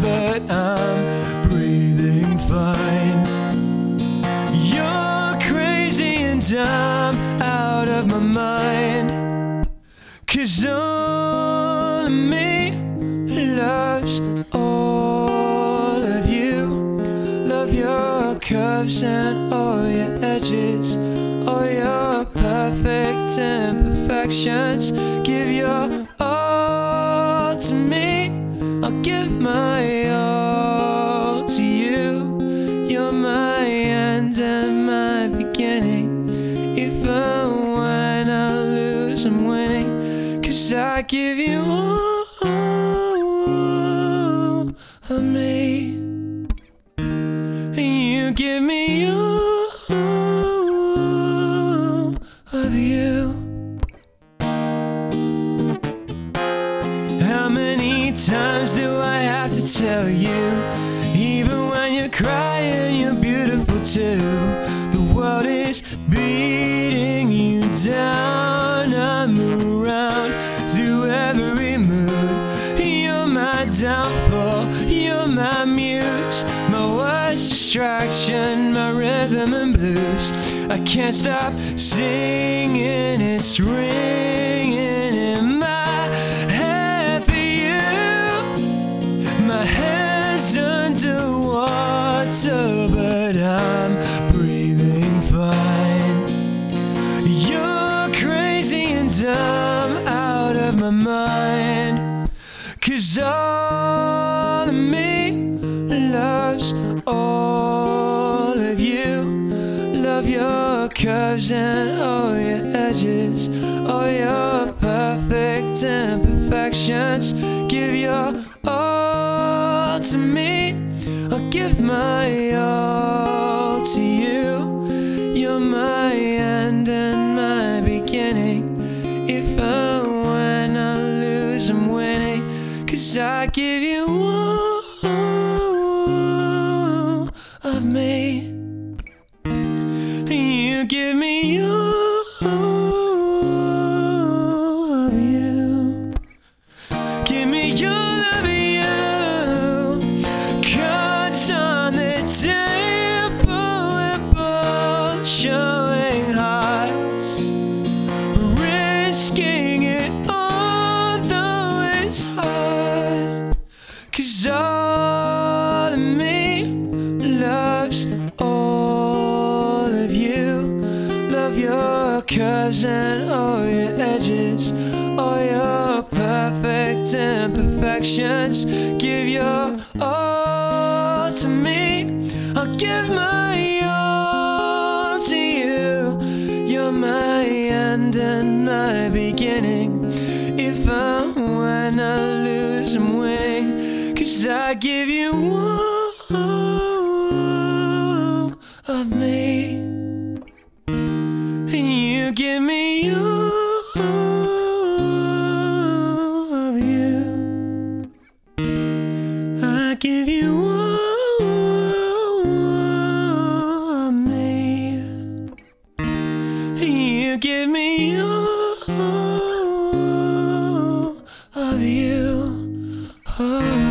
But I'm breathing fine. You're crazy and I'm out of my mind. Cause all of me loves all of you. Love your curves and all your edges, all your perfect imperfections. Give your all to me. I'll give my I'm winning. Cause I give you all of me. And you give me all of you. How many times do I have to tell you? Even when you're crying, you're beautiful too. The world is beating you down. Distraction, my rhythm and blues. I can't stop singing, it's ringing in my head for you. My head's underwater, but your curves and all your edges, all your perfect imperfections. Give your all to me. I'll give my all to you. You're my end and my beginning. If I when I lose, I'm winning. Cause I give you give your curves and all your edges, all your perfect imperfections. Give your all to me. I'll give my all to you. You're my end and my beginning. If I when I lose, I'm winning. Cause I give you all me you of you. I give you all of me. You give me all of you. Oh.